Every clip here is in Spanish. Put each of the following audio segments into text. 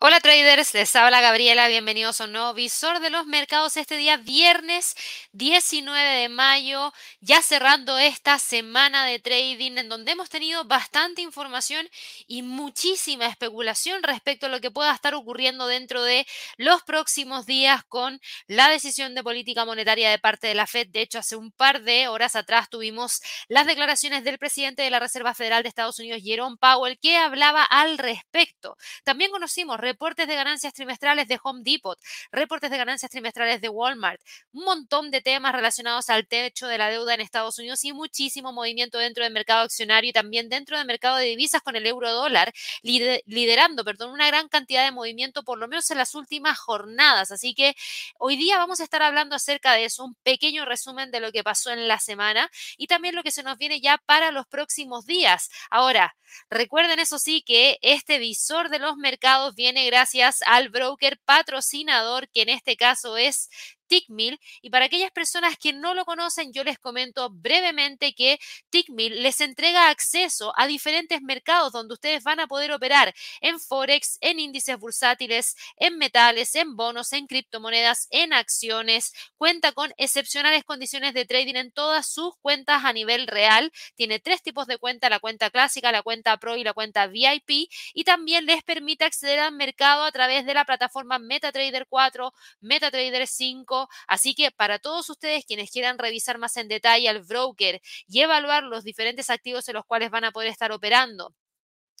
Hola traders, les habla Gabriela, bienvenidos a un nuevo visor de los mercados este día viernes 19 de mayo, ya cerrando esta semana de trading en donde hemos tenido bastante información y muchísima especulación respecto a lo que pueda estar ocurriendo dentro de los próximos días con la decisión de política monetaria de parte de la Fed. De hecho, hace un par de horas atrás tuvimos las declaraciones del presidente de la Reserva Federal de Estados Unidos, Jerome Powell, que hablaba al respecto. También conocimos reportes de ganancias trimestrales de Home Depot, reportes de ganancias trimestrales de Walmart, un montón de temas relacionados al techo de la deuda en Estados Unidos y muchísimo movimiento dentro del mercado accionario y también dentro del mercado de divisas con el euro dólar, liderando, perdón, una gran cantidad de movimiento por lo menos en las últimas jornadas. Así que hoy día vamos a estar hablando acerca de eso, un pequeño resumen de lo que pasó en la semana y también lo que se nos viene ya para los próximos días. Ahora, recuerden eso sí que este visor de los mercados viene gracias al broker patrocinador, que en este caso es Tickmill. Y para aquellas personas que no lo conocen, yo les comento brevemente que Tickmill les entrega acceso a diferentes mercados donde ustedes van a poder operar en Forex, en índices bursátiles, en metales, en bonos, en criptomonedas, en acciones. Cuenta con excepcionales condiciones de trading en todas sus cuentas a nivel real. Tiene tres tipos de cuenta, la cuenta clásica, la cuenta Pro y la cuenta VIP. Y también les permite acceder al mercado a través de la plataforma MetaTrader 4, MetaTrader 5 Así que para todos ustedes quienes quieran revisar más en detalle al broker y evaluar los diferentes activos en los cuales van a poder estar operando,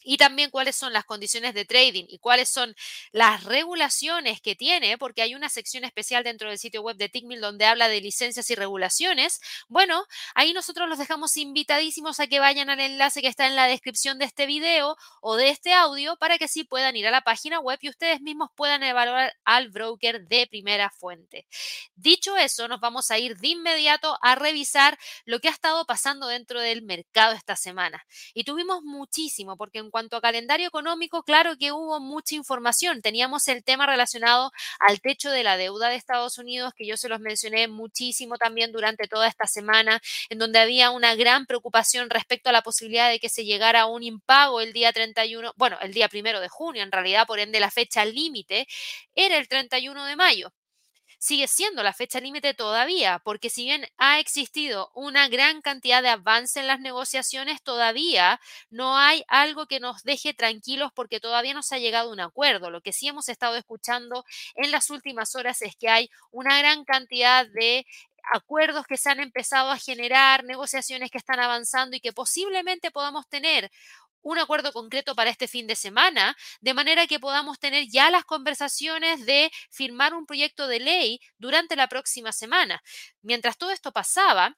y también cuáles son las condiciones de trading y cuáles son las regulaciones que tiene, porque hay una sección especial dentro del sitio web de Tickmill donde habla de licencias y regulaciones. Bueno, ahí nosotros los dejamos invitadísimos a que vayan al enlace que está en la descripción de este video o de este audio para que sí puedan ir a la página web y ustedes mismos puedan evaluar al broker de primera fuente. Dicho eso, nos vamos a ir de inmediato a revisar lo que ha estado pasando dentro del mercado esta semana. Y tuvimos muchísimo, porque en en cuanto a calendario económico, claro que hubo mucha información. Teníamos el tema relacionado al techo de la deuda de Estados Unidos, que yo se los mencioné muchísimo también durante toda esta semana, en donde había una gran preocupación respecto a la posibilidad de que se llegara a un impago el día 31, bueno, el día primero de junio, en realidad, por ende la fecha límite era el 31 de mayo sigue siendo la fecha límite todavía, porque si bien ha existido una gran cantidad de avance en las negociaciones, todavía no hay algo que nos deje tranquilos porque todavía no se ha llegado a un acuerdo. Lo que sí hemos estado escuchando en las últimas horas es que hay una gran cantidad de acuerdos que se han empezado a generar, negociaciones que están avanzando y que posiblemente podamos tener un acuerdo concreto para este fin de semana, de manera que podamos tener ya las conversaciones de firmar un proyecto de ley durante la próxima semana. Mientras todo esto pasaba,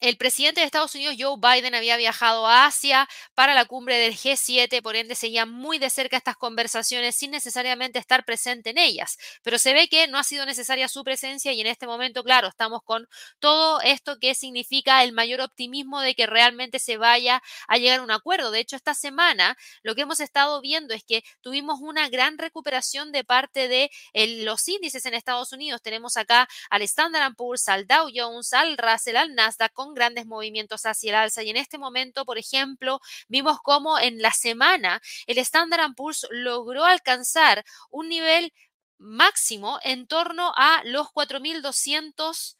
el presidente de Estados Unidos, Joe Biden, había viajado a Asia para la cumbre del G7, por ende seguía muy de cerca estas conversaciones sin necesariamente estar presente en ellas. Pero se ve que no ha sido necesaria su presencia y en este momento, claro, estamos con todo esto que significa el mayor optimismo de que realmente se vaya a llegar a un acuerdo. De hecho, esta semana lo que hemos estado viendo es que tuvimos una gran recuperación de parte de los índices en Estados Unidos. Tenemos acá al Standard Poor's, al Dow Jones, al Russell, al Nasdaq con grandes movimientos hacia el alza. Y en este momento, por ejemplo, vimos cómo en la semana el Standard Poor's logró alcanzar un nivel máximo en torno a los 4.200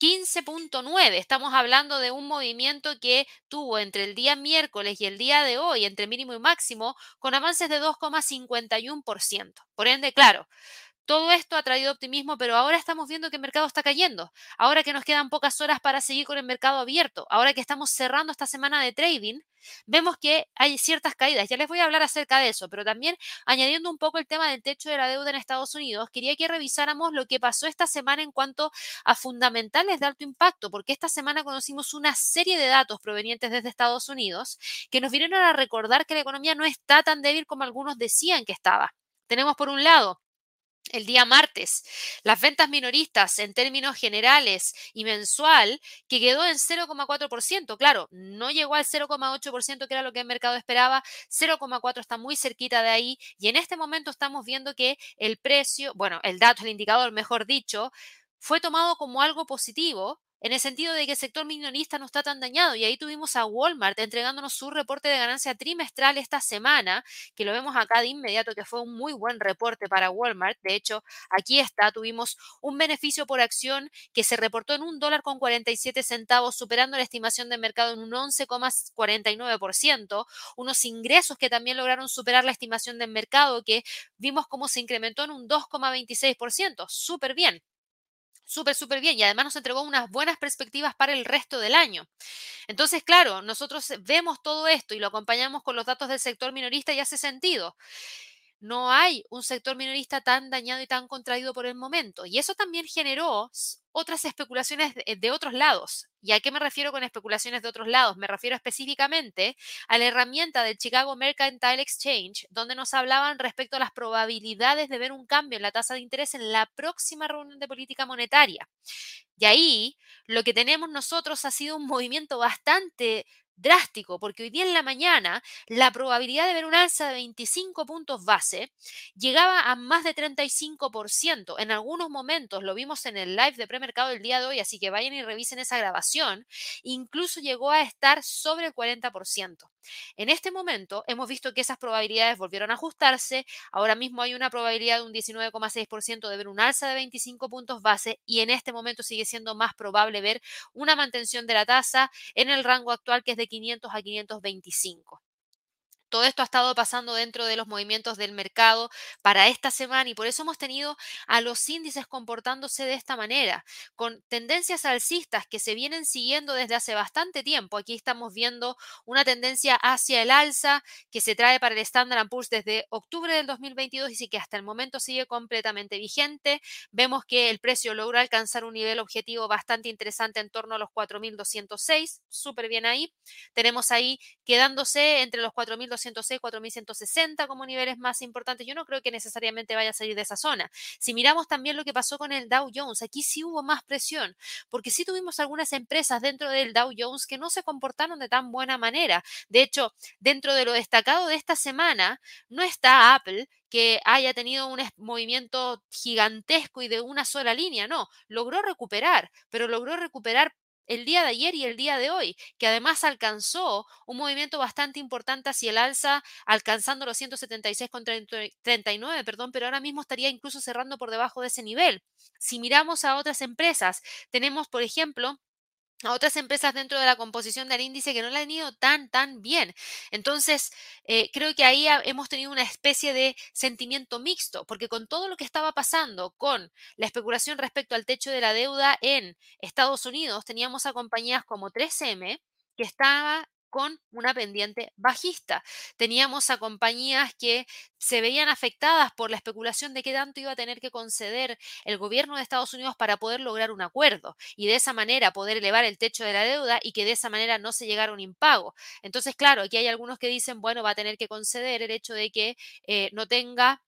15.9. Estamos hablando de un movimiento que tuvo entre el día miércoles y el día de hoy, entre mínimo y máximo, con avances de 2,51%. Por ende, claro, todo esto ha traído optimismo, pero ahora estamos viendo que el mercado está cayendo. Ahora que nos quedan pocas horas para seguir con el mercado abierto, ahora que estamos cerrando esta semana de trading, vemos que hay ciertas caídas. Ya les voy a hablar acerca de eso, pero también añadiendo un poco el tema del techo de la deuda en Estados Unidos, quería que revisáramos lo que pasó esta semana en cuanto a fundamentales de alto impacto, porque esta semana conocimos una serie de datos provenientes desde Estados Unidos que nos vinieron a recordar que la economía no está tan débil como algunos decían que estaba. Tenemos por un lado el día martes. Las ventas minoristas en términos generales y mensual, que quedó en 0,4%. Claro, no llegó al 0,8%, que era lo que el mercado esperaba. 0,4% está muy cerquita de ahí. Y en este momento estamos viendo que el precio, bueno, el dato, el indicador, mejor dicho, fue tomado como algo positivo en el sentido de que el sector minorista no está tan dañado. Y ahí tuvimos a Walmart entregándonos su reporte de ganancia trimestral esta semana, que lo vemos acá de inmediato, que fue un muy buen reporte para Walmart. De hecho, aquí está, tuvimos un beneficio por acción que se reportó en un dólar con 47 centavos, superando la estimación de mercado en un 11,49%, unos ingresos que también lograron superar la estimación del mercado, que vimos cómo se incrementó en un 2,26%, súper bien súper, súper bien y además nos entregó unas buenas perspectivas para el resto del año. Entonces, claro, nosotros vemos todo esto y lo acompañamos con los datos del sector minorista y hace sentido no hay un sector minorista tan dañado y tan contraído por el momento. Y eso también generó otras especulaciones de, otros lados. ¿Y a qué me refiero con especulaciones de otros lados? Me refiero específicamente a la herramienta del Chicago Mercantile Exchange, donde nos hablaban respecto a las probabilidades de ver un cambio en la tasa de interés en la próxima reunión de política monetaria. Y ahí lo que tenemos nosotros ha sido un movimiento bastante drástico, porque hoy día en la mañana la probabilidad de ver un alza de 25 puntos base llegaba a más de 35%. En algunos momentos, lo vimos en el live de premercado del día de hoy, así que vayan y revisen esa grabación, incluso llegó a estar sobre el 40%. En este momento hemos visto que esas probabilidades volvieron a ajustarse. Ahora mismo hay una probabilidad de un 19,6% de ver un alza de 25 puntos base y en este momento sigue siendo más probable ver una mantención de la tasa en el rango actual que es de 500 a 525. Todo esto ha estado pasando dentro de los movimientos del mercado para esta semana y por eso hemos tenido a los índices comportándose de esta manera, con tendencias alcistas que se vienen siguiendo desde hace bastante tiempo. Aquí estamos viendo una tendencia hacia el alza que se trae para el Standard Poor's desde octubre del 2022 y que hasta el momento sigue completamente vigente. Vemos que el precio logra alcanzar un nivel objetivo bastante interesante en torno a los 4.206, súper bien ahí. Tenemos ahí quedándose entre los 4.206 4.106, 4.160 como niveles más importantes. Yo no creo que necesariamente vaya a salir de esa zona. Si miramos también lo que pasó con el Dow Jones, aquí sí hubo más presión, porque sí tuvimos algunas empresas dentro del Dow Jones que no se comportaron de tan buena manera. De hecho, dentro de lo destacado de esta semana, no está Apple, que haya tenido un movimiento gigantesco y de una sola línea, no, logró recuperar, pero logró recuperar el día de ayer y el día de hoy, que además alcanzó un movimiento bastante importante hacia el alza, alcanzando los 176,39, perdón, pero ahora mismo estaría incluso cerrando por debajo de ese nivel. Si miramos a otras empresas, tenemos, por ejemplo, a otras empresas dentro de la composición del índice que no le han ido tan, tan bien. Entonces, eh, creo que ahí hemos tenido una especie de sentimiento mixto, porque con todo lo que estaba pasando con la especulación respecto al techo de la deuda en Estados Unidos, teníamos a compañías como 3M, que estaba con una pendiente bajista. Teníamos a compañías que se veían afectadas por la especulación de qué tanto iba a tener que conceder el gobierno de Estados Unidos para poder lograr un acuerdo y de esa manera poder elevar el techo de la deuda y que de esa manera no se llegara a un impago. Entonces, claro, aquí hay algunos que dicen, bueno, va a tener que conceder el hecho de que eh, no tenga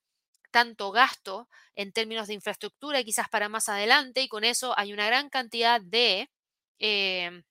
tanto gasto en términos de infraestructura quizás para más adelante y con eso hay una gran cantidad de... Eh,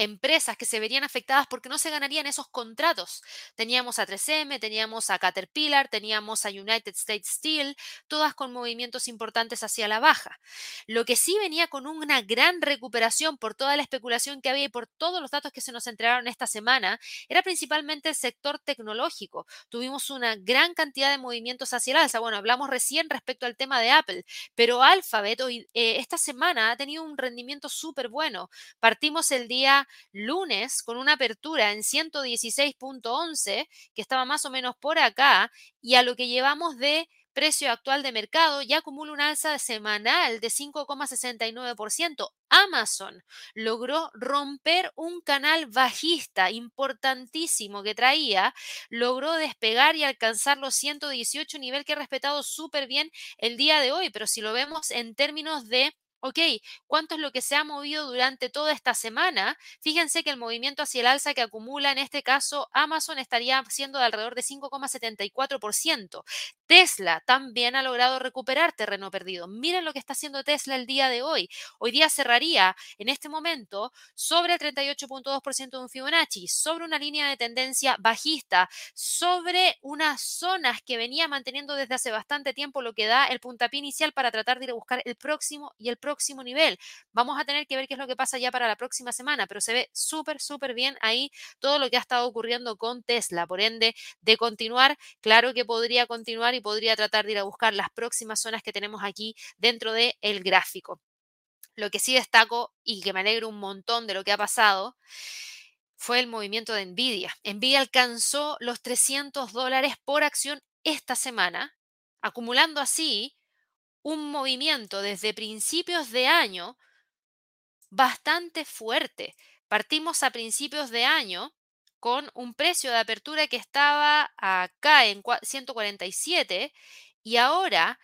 empresas que se verían afectadas porque no se ganarían esos contratos. Teníamos a 3M, teníamos a Caterpillar, teníamos a United States Steel, todas con movimientos importantes hacia la baja. Lo que sí venía con una gran recuperación por toda la especulación que había y por todos los datos que se nos entregaron esta semana, era principalmente el sector tecnológico. Tuvimos una gran cantidad de movimientos hacia el alza. Bueno, hablamos recién respecto al tema de Apple, pero Alphabet hoy, eh, esta semana ha tenido un rendimiento súper bueno. Partimos el día lunes con una apertura en 116.11, que estaba más o menos por acá, y a lo que llevamos de precio actual de mercado ya acumula un alza semanal de 5,69%. Amazon logró romper un canal bajista importantísimo que traía, logró despegar y alcanzar los 118 nivel que ha respetado súper bien el día de hoy, pero si lo vemos en términos de Ok, ¿cuánto es lo que se ha movido durante toda esta semana? Fíjense que el movimiento hacia el alza que acumula en este caso Amazon estaría siendo de alrededor de 5,74%. Tesla también ha logrado recuperar terreno perdido. Miren lo que está haciendo Tesla el día de hoy. Hoy día cerraría en este momento sobre el 38.2% de un Fibonacci, sobre una línea de tendencia bajista, sobre unas zonas que venía manteniendo desde hace bastante tiempo, lo que da el puntapié inicial para tratar de ir a buscar el próximo y el próximo próximo nivel. Vamos a tener que ver qué es lo que pasa ya para la próxima semana, pero se ve súper, súper bien ahí todo lo que ha estado ocurriendo con Tesla. Por ende, de continuar, claro que podría continuar y podría tratar de ir a buscar las próximas zonas que tenemos aquí dentro del el gráfico. Lo que sí destaco y que me alegro un montón de lo que ha pasado fue el movimiento de Nvidia. Nvidia alcanzó los 300 dólares por acción esta semana, acumulando así un movimiento desde principios de año bastante fuerte. Partimos a principios de año con un precio de apertura que estaba acá en 147 y ahora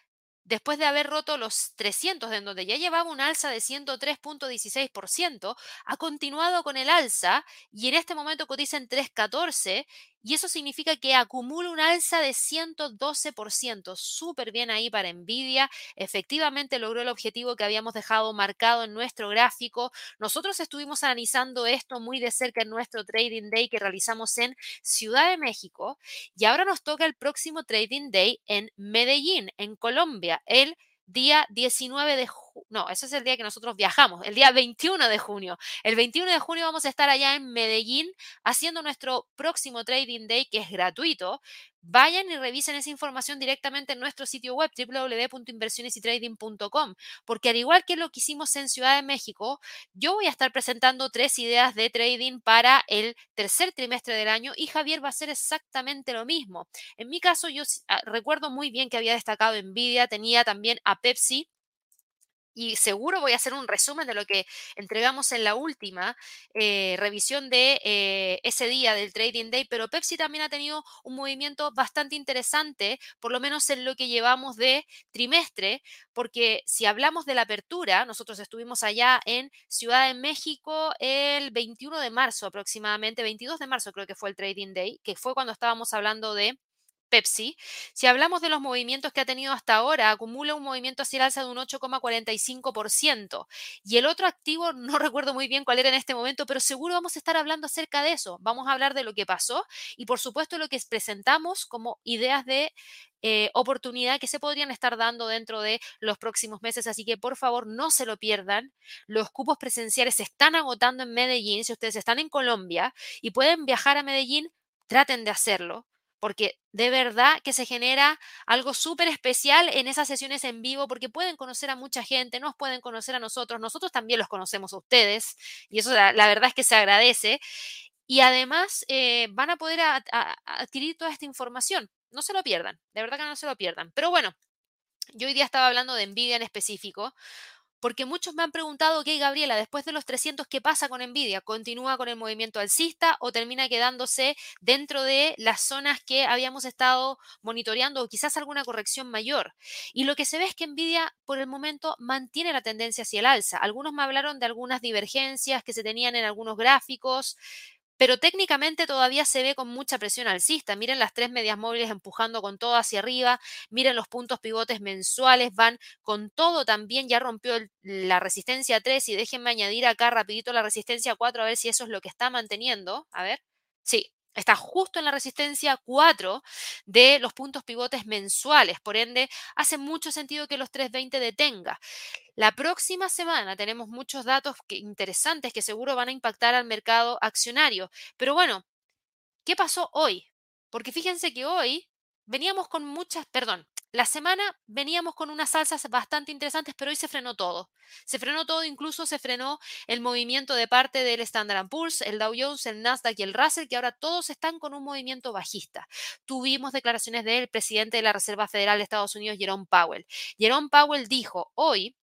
después de haber roto los 300, en donde ya llevaba un alza de 103.16%, ha continuado con el alza y en este momento cotiza en 3.14 y eso significa que acumula un alza de 112%. Súper bien ahí para Nvidia. Efectivamente logró el objetivo que habíamos dejado marcado en nuestro gráfico. Nosotros estuvimos analizando esto muy de cerca en nuestro Trading Day que realizamos en Ciudad de México y ahora nos toca el próximo Trading Day en Medellín, en Colombia, el día 19 de no, ese es el día que nosotros viajamos, el día 21 de junio. El 21 de junio vamos a estar allá en Medellín haciendo nuestro próximo Trading Day que es gratuito. Vayan y revisen esa información directamente en nuestro sitio web www.inversionesytrading.com, porque al igual que lo que hicimos en Ciudad de México, yo voy a estar presentando tres ideas de trading para el tercer trimestre del año y Javier va a hacer exactamente lo mismo. En mi caso, yo ah, recuerdo muy bien que había destacado Nvidia, tenía también a Pepsi y seguro voy a hacer un resumen de lo que entregamos en la última eh, revisión de eh, ese día del Trading Day, pero Pepsi también ha tenido un movimiento bastante interesante, por lo menos en lo que llevamos de trimestre, porque si hablamos de la apertura, nosotros estuvimos allá en Ciudad de México el 21 de marzo aproximadamente, 22 de marzo creo que fue el Trading Day, que fue cuando estábamos hablando de Pepsi, si hablamos de los movimientos que ha tenido hasta ahora, acumula un movimiento hacia el alza de un 8,45%. Y el otro activo, no recuerdo muy bien cuál era en este momento, pero seguro vamos a estar hablando acerca de eso. Vamos a hablar de lo que pasó y por supuesto lo que presentamos como ideas de eh, oportunidad que se podrían estar dando dentro de los próximos meses. Así que por favor no se lo pierdan. Los cupos presenciales se están agotando en Medellín. Si ustedes están en Colombia y pueden viajar a Medellín, traten de hacerlo porque de verdad que se genera algo súper especial en esas sesiones en vivo, porque pueden conocer a mucha gente, nos pueden conocer a nosotros, nosotros también los conocemos a ustedes, y eso la, verdad es que se agradece. Y además eh, van a poder adquirir toda esta información. No se lo pierdan, de verdad que no se lo pierdan. Pero bueno, yo hoy día estaba hablando de Nvidia en específico, porque muchos me han preguntado, ok, Gabriela, después de los 300, ¿qué pasa con Nvidia? ¿Continúa con el movimiento alcista o termina quedándose dentro de las zonas que habíamos estado monitoreando o quizás alguna corrección mayor? Y lo que se ve es que Nvidia por el momento mantiene la tendencia hacia el alza. Algunos me hablaron de algunas divergencias que se tenían en algunos gráficos pero técnicamente todavía se ve con mucha presión alcista. Miren las tres medias móviles empujando con todo hacia arriba, miren los puntos pivotes mensuales, van con todo también, ya rompió la resistencia 3 y déjenme añadir acá rapidito la resistencia 4 a ver si eso es lo que está manteniendo. A ver, sí, está justo en la resistencia 4 de los puntos pivotes mensuales. Por ende, hace mucho sentido que los 320 detenga. La próxima semana tenemos muchos datos interesantes que seguro van a impactar al mercado accionario. Pero bueno, ¿qué pasó hoy? Porque fíjense que hoy veníamos con muchas, perdón, la semana veníamos con unas salsas bastante interesantes, pero hoy se frenó todo. Se frenó todo, incluso se frenó el movimiento de parte del Standard Poor's, el Dow Jones, el Nasdaq y el Russell, que ahora todos están con un movimiento bajista. Tuvimos declaraciones del presidente de la Reserva Federal de Estados Unidos, Jerome Powell. Jerome Powell dijo hoy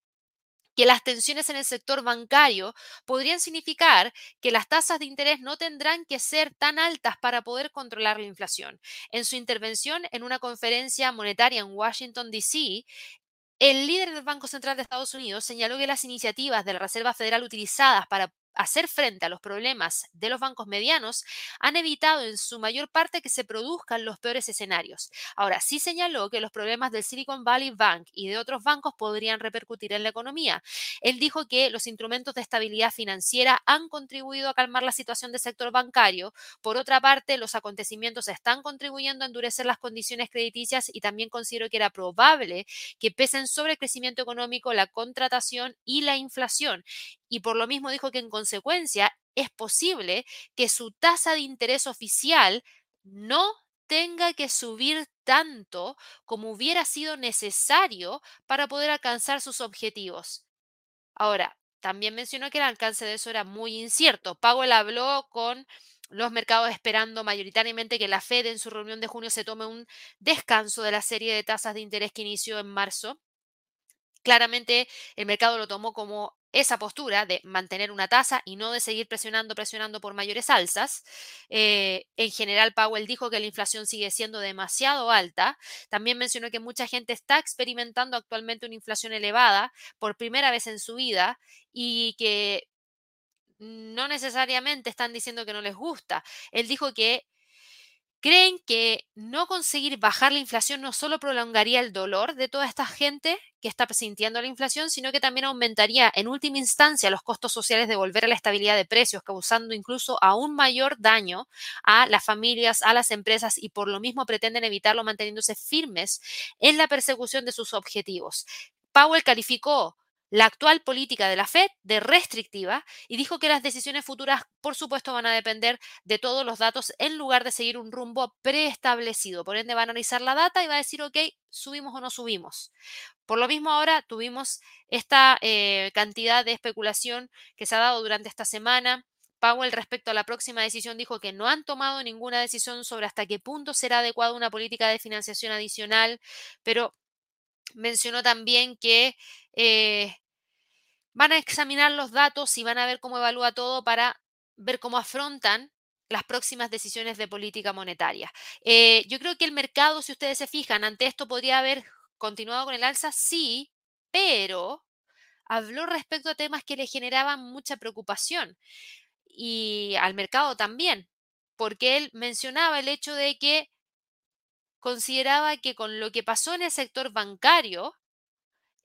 que las tensiones en el sector bancario podrían significar que las tasas de interés no tendrán que ser tan altas para poder controlar la inflación. En su intervención en una conferencia monetaria en Washington, D.C., el líder del Banco Central de Estados Unidos señaló que las iniciativas de la Reserva Federal utilizadas para hacer frente a los problemas de los bancos medianos han evitado en su mayor parte que se produzcan los peores escenarios. Ahora, sí señaló que los problemas del Silicon Valley Bank y de otros bancos podrían repercutir en la economía. Él dijo que los instrumentos de estabilidad financiera han contribuido a calmar la situación del sector bancario. Por otra parte, los acontecimientos están contribuyendo a endurecer las condiciones crediticias y también considero que era probable que pesen sobre el crecimiento económico, la contratación y la inflación. Y por lo mismo dijo que en consecuencia es posible que su tasa de interés oficial no tenga que subir tanto como hubiera sido necesario para poder alcanzar sus objetivos. Ahora, también mencionó que el alcance de eso era muy incierto. Powell habló con los mercados esperando mayoritariamente que la Fed en su reunión de junio se tome un descanso de la serie de tasas de interés que inició en marzo. Claramente el mercado lo tomó como esa postura de mantener una tasa y no de seguir presionando, presionando por mayores alzas. Eh, en general, Powell dijo que la inflación sigue siendo demasiado alta. También mencionó que mucha gente está experimentando actualmente una inflación elevada por primera vez en su vida y que no necesariamente están diciendo que no les gusta. Él dijo que creen que no conseguir bajar la inflación no solo prolongaría el dolor de toda esta gente que está sintiendo la inflación, sino que también aumentaría en última instancia los costos sociales de volver a la estabilidad de precios, causando incluso aún mayor daño a las familias, a las empresas y por lo mismo pretenden evitarlo manteniéndose firmes en la persecución de sus objetivos. Powell calificó la actual política de la Fed de restrictiva y dijo que las decisiones futuras, por supuesto, van a depender de todos los datos en lugar de seguir un rumbo preestablecido. Por ende, va a analizar la data y va a decir, ok, subimos o no subimos. Por lo mismo, ahora tuvimos esta eh, cantidad de especulación que se ha dado durante esta semana. Powell respecto a la próxima decisión dijo que no han tomado ninguna decisión sobre hasta qué punto será adecuada una política de financiación adicional, pero mencionó también que eh, van a examinar los datos y van a ver cómo evalúa todo para ver cómo afrontan las próximas decisiones de política monetaria. Eh, yo creo que el mercado, si ustedes se fijan, ante esto podría haber continuado con el alza, sí, pero habló respecto a temas que le generaban mucha preocupación y al mercado también, porque él mencionaba el hecho de que consideraba que con lo que pasó en el sector bancario,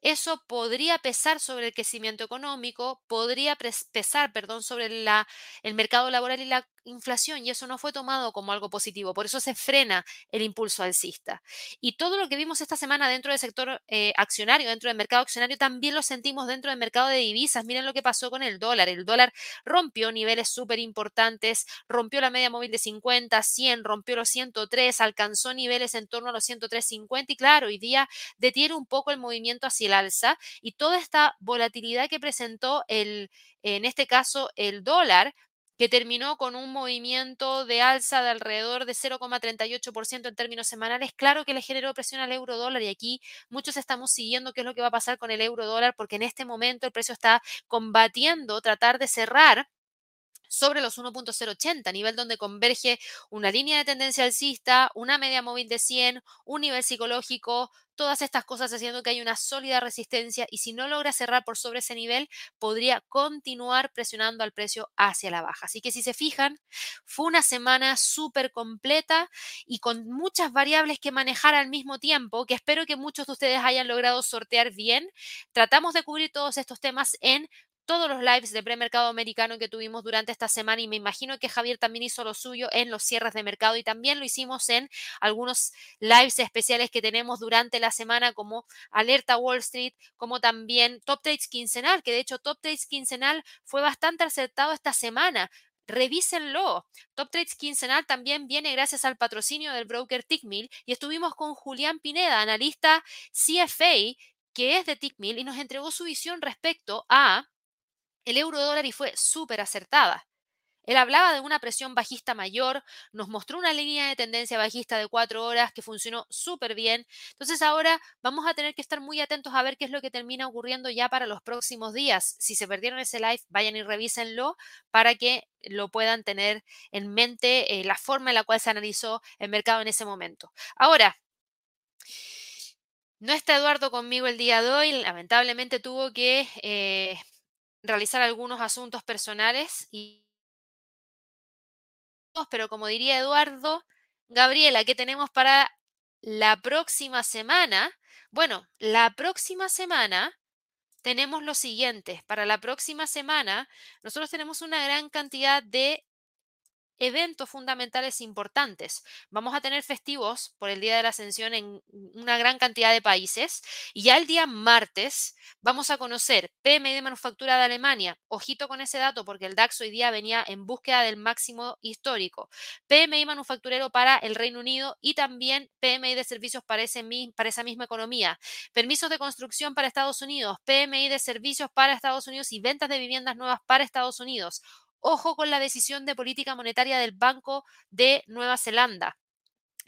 eso podría pesar sobre el crecimiento económico, podría pesar, perdón, sobre la, el mercado laboral y la inflación y eso no fue tomado como algo positivo. Por eso se frena el impulso alcista. Y todo lo que vimos esta semana dentro del sector eh, accionario, dentro del mercado accionario, también lo sentimos dentro del mercado de divisas. Miren lo que pasó con el dólar. El dólar rompió niveles súper importantes, rompió la media móvil de 50, 100, rompió los 103, alcanzó niveles en torno a los 103.50 y claro, hoy día detiene un poco el movimiento hacia el alza y toda esta volatilidad que presentó el, en este caso, el dólar que terminó con un movimiento de alza de alrededor de 0,38% en términos semanales. Claro que le generó presión al euro dólar y aquí muchos estamos siguiendo qué es lo que va a pasar con el euro dólar porque en este momento el precio está combatiendo tratar de cerrar sobre los 1.080, nivel donde converge una línea de tendencia alcista, una media móvil de 100, un nivel psicológico, todas estas cosas haciendo que haya una sólida resistencia y si no logra cerrar por sobre ese nivel, podría continuar presionando al precio hacia la baja. Así que si se fijan, fue una semana súper completa y con muchas variables que manejar al mismo tiempo, que espero que muchos de ustedes hayan logrado sortear bien. Tratamos de cubrir todos estos temas en todos los lives de premercado americano que tuvimos durante esta semana y me imagino que Javier también hizo lo suyo en los cierres de mercado y también lo hicimos en algunos lives especiales que tenemos durante la semana como Alerta Wall Street, como también Top Trades quincenal, que de hecho Top Trades quincenal fue bastante acertado esta semana. Revísenlo. Top Trades quincenal también viene gracias al patrocinio del broker Tickmill y estuvimos con Julián Pineda, analista CFA, que es de Tickmill y nos entregó su visión respecto a el euro dólar y fue súper acertada. Él hablaba de una presión bajista mayor, nos mostró una línea de tendencia bajista de cuatro horas que funcionó súper bien. Entonces ahora vamos a tener que estar muy atentos a ver qué es lo que termina ocurriendo ya para los próximos días. Si se perdieron ese live, vayan y revísenlo para que lo puedan tener en mente eh, la forma en la cual se analizó el mercado en ese momento. Ahora, no está Eduardo conmigo el día de hoy, lamentablemente tuvo que... Eh, realizar algunos asuntos personales y pero como diría Eduardo, Gabriela, ¿qué tenemos para la próxima semana? Bueno, la próxima semana tenemos lo siguiente. Para la próxima semana, nosotros tenemos una gran cantidad de eventos fundamentales importantes. Vamos a tener festivos por el Día de la Ascensión en una gran cantidad de países y ya el día martes vamos a conocer PMI de manufactura de Alemania. Ojito con ese dato porque el DAX hoy día venía en búsqueda del máximo histórico. PMI manufacturero para el Reino Unido y también PMI de servicios para, para esa misma economía. Permisos de construcción para Estados Unidos, PMI de servicios para Estados Unidos y ventas de viviendas nuevas para Estados Unidos. Ojo con la decisión de política monetaria del Banco de Nueva Zelanda.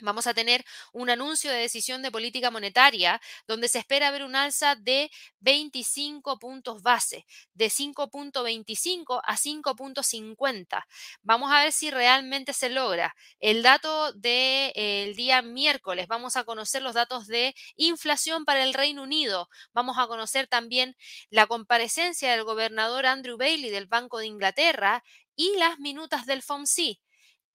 Vamos a tener un anuncio de decisión de política monetaria donde se espera ver un alza de 25 puntos base, de 5.25 a 5.50. Vamos a ver si realmente se logra. El dato del día miércoles, vamos a conocer los datos de inflación para el Reino Unido. Vamos a conocer también la comparecencia del gobernador Andrew Bailey del Banco de Inglaterra y las minutas del FOMC.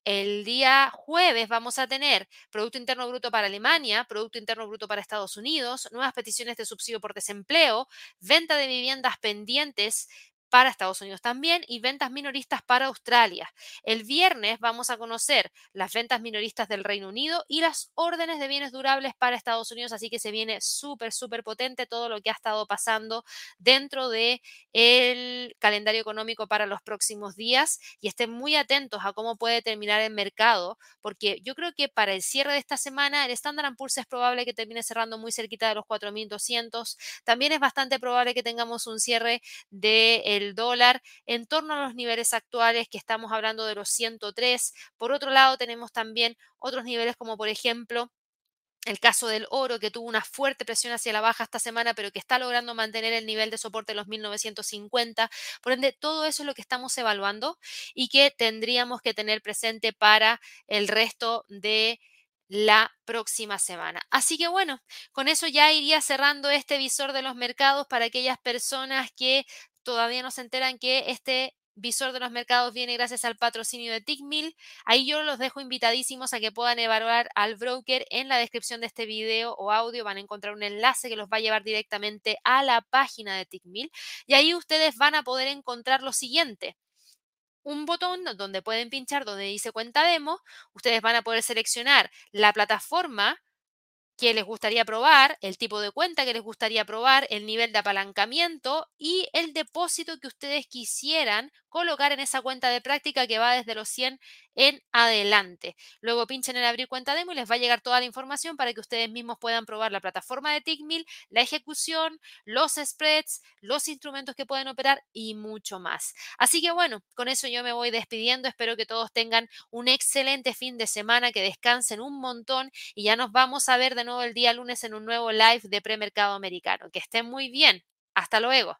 El día jueves vamos a tener Producto Interno Bruto para Alemania, Producto Interno Bruto para Estados Unidos, nuevas peticiones de subsidio por desempleo, venta de viviendas pendientes para Estados Unidos también y ventas minoristas para Australia. El viernes vamos a conocer las ventas minoristas del Reino Unido y las órdenes de bienes durables para Estados Unidos, así que se viene súper, súper potente todo lo que ha estado pasando dentro del el calendario económico para los próximos días y estén muy atentos a cómo puede terminar el mercado, porque yo creo que para el cierre de esta semana el Standard Poor's es probable que termine cerrando muy cerquita de los 4.200. También es bastante probable que tengamos un cierre de dólar en torno a los niveles actuales que estamos hablando de los 103. Por otro lado, tenemos también otros niveles como por ejemplo el caso del oro, que tuvo una fuerte presión hacia la baja esta semana, pero que está logrando mantener el nivel de soporte de los 1950. Por ende, todo eso es lo que estamos evaluando y que tendríamos que tener presente para el resto de la próxima semana. Así que bueno, con eso ya iría cerrando este visor de los mercados para aquellas personas que todavía no se enteran que este visor de los mercados viene gracias al patrocinio de Tickmill. Ahí yo los dejo invitadísimos a que puedan evaluar al broker. En la descripción de este video o audio van a encontrar un enlace que los va a llevar directamente a la página de Tickmill. Y ahí ustedes van a poder encontrar lo siguiente un botón donde pueden pinchar donde dice cuenta demo, ustedes van a poder seleccionar la plataforma que les gustaría probar, el tipo de cuenta que les gustaría probar, el nivel de apalancamiento y el depósito que ustedes quisieran colocar en esa cuenta de práctica que va desde los 100 en adelante. Luego pinchen en abrir cuenta demo y les va a llegar toda la información para que ustedes mismos puedan probar la plataforma de Tickmill, la ejecución, los spreads, los instrumentos que pueden operar y mucho más. Así que bueno, con eso yo me voy despidiendo. Espero que todos tengan un excelente fin de semana, que descansen un montón y ya nos vamos a ver nuevo el día lunes en un nuevo live de premercado americano. Que estén muy bien. Hasta luego.